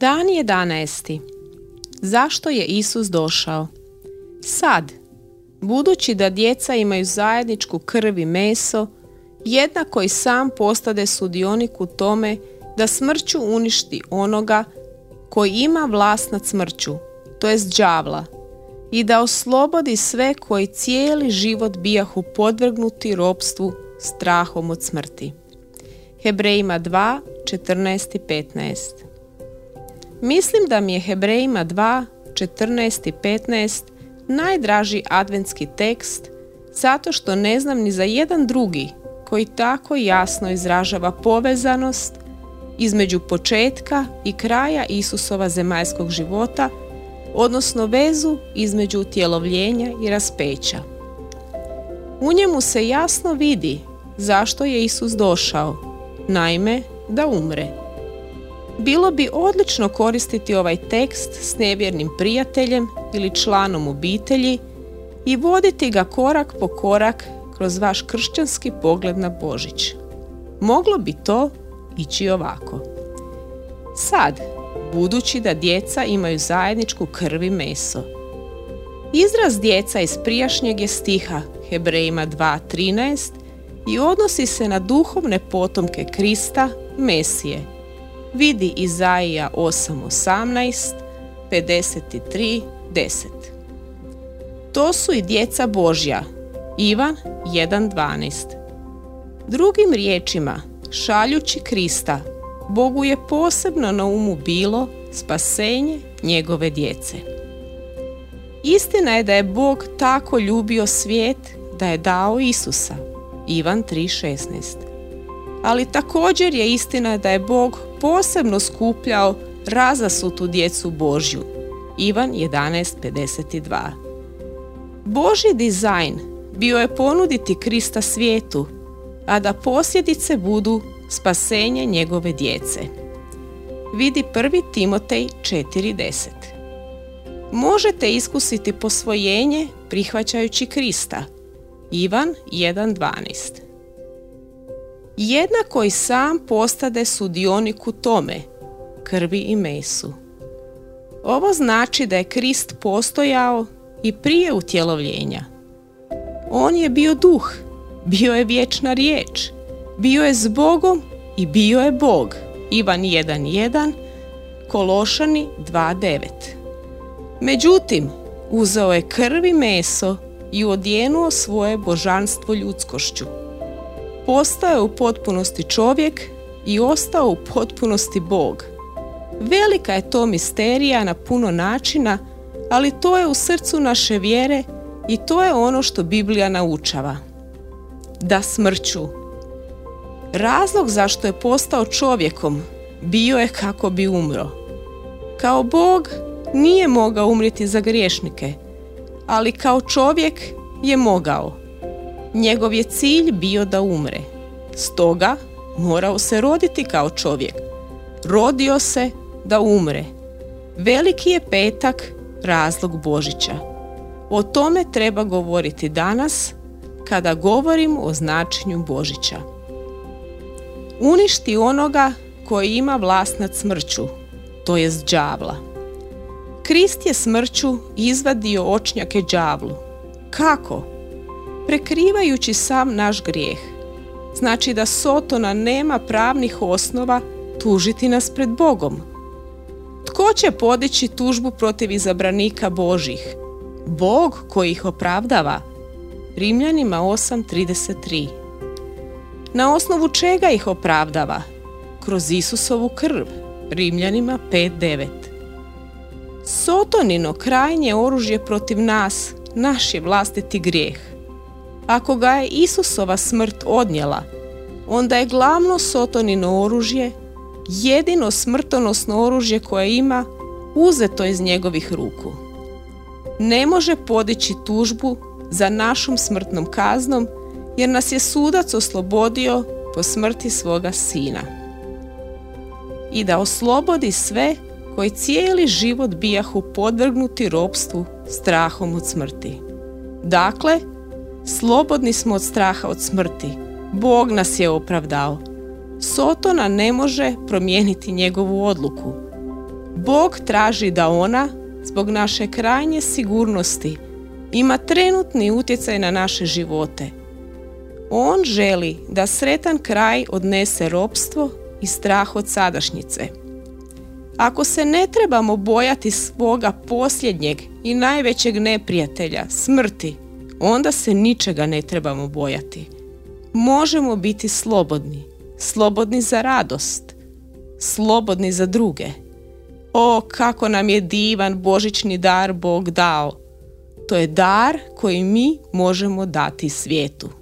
Dan 11. Zašto je Isus došao? Sad, budući da djeca imaju zajedničku krv i meso, jednako i sam postade sudionik u tome da smrću uništi onoga koji ima vlast nad smrću, to jest đavla, i da oslobodi sve koji cijeli život bijahu podvrgnuti ropstvu strahom od smrti. Hebrejima 2, 14 i 15 Mislim da mi je Hebrejima 2, 14 i 15 najdraži adventski tekst zato što ne znam ni za jedan drugi koji tako jasno izražava povezanost između početka i kraja Isusova zemaljskog života, odnosno vezu između utjelovljenja i raspeća. U njemu se jasno vidi zašto je Isus došao, naime da umre. Bilo bi odlično koristiti ovaj tekst s nevjernim prijateljem ili članom obitelji i voditi ga korak po korak kroz vaš kršćanski pogled na Božić. Moglo bi to ići ovako. Sad, budući da djeca imaju zajedničku krv i meso. Izraz djeca iz prijašnjeg je stiha Hebrejima 2.13 i odnosi se na duhovne potomke Krista, Mesije. Vidi Izaija 8.18, 53.10. To su i djeca Božja, Ivan 1.12. Drugim riječima, šaljući Krista, Bogu je posebno na umu bilo spasenje njegove djece. Istina je da je Bog tako ljubio svijet da je dao Isusa. Ivan 3.16 Ali također je istina da je Bog posebno skupljao razasutu djecu Božju. Ivan 11.52 Božji dizajn bio je ponuditi Krista svijetu, a da posljedice budu spasenje njegove djece. Vidi prvi Timotej 4.10 Možete iskusiti posvojenje prihvaćajući Krista. Ivan 1.12 Jednako i sam postade sudionik u tome, krvi i mesu. Ovo znači da je Krist postojao i prije utjelovljenja. On je bio duh, bio je vječna riječ, bio je s Bogom i bio je Bog. Ivan 1.1, Kološani 2.9. Međutim, uzeo je krvi meso i odjenuo svoje božanstvo ljudskošću. Postao u potpunosti čovjek i ostao u potpunosti Bog. Velika je to misterija na puno načina, ali to je u srcu naše vjere i to je ono što Biblija naučava. Da smrću Razlog zašto je postao čovjekom bio je kako bi umro. Kao Bog nije mogao umriti za griješnike, ali kao čovjek je mogao. Njegov je cilj bio da umre. Stoga morao se roditi kao čovjek. Rodio se da umre. Veliki je petak razlog Božića. O tome treba govoriti danas kada govorim o značenju Božića uništi onoga koji ima vlast nad smrću, to jest đavla. Krist je smrću izvadio očnjake đavlu. Kako? Prekrivajući sam naš grijeh. Znači da Sotona nema pravnih osnova tužiti nas pred Bogom. Tko će podići tužbu protiv izabranika Božih? Bog koji ih opravdava. Rimljanima 8.33 na osnovu čega ih opravdava? Kroz Isusovu krv. Rimljanima 5.9 Sotonino krajnje oružje protiv nas, naš je vlastiti grijeh. Ako ga je Isusova smrt odnijela, onda je glavno Sotonino oružje, jedino smrtonosno oružje koje ima, uzeto iz njegovih ruku. Ne može podići tužbu za našom smrtnom kaznom jer nas je sudac oslobodio po smrti svoga sina. I da oslobodi sve koji cijeli život bijahu podvrgnuti ropstvu strahom od smrti. Dakle, slobodni smo od straha od smrti. Bog nas je opravdao. Sotona ne može promijeniti njegovu odluku. Bog traži da ona, zbog naše krajnje sigurnosti, ima trenutni utjecaj na naše živote. On želi da sretan kraj odnese ropstvo i strah od sadašnjice. Ako se ne trebamo bojati svoga posljednjeg i najvećeg neprijatelja, smrti, onda se ničega ne trebamo bojati. Možemo biti slobodni, slobodni za radost, slobodni za druge. O, kako nam je divan božićni dar Bog dao. To je dar koji mi možemo dati svijetu.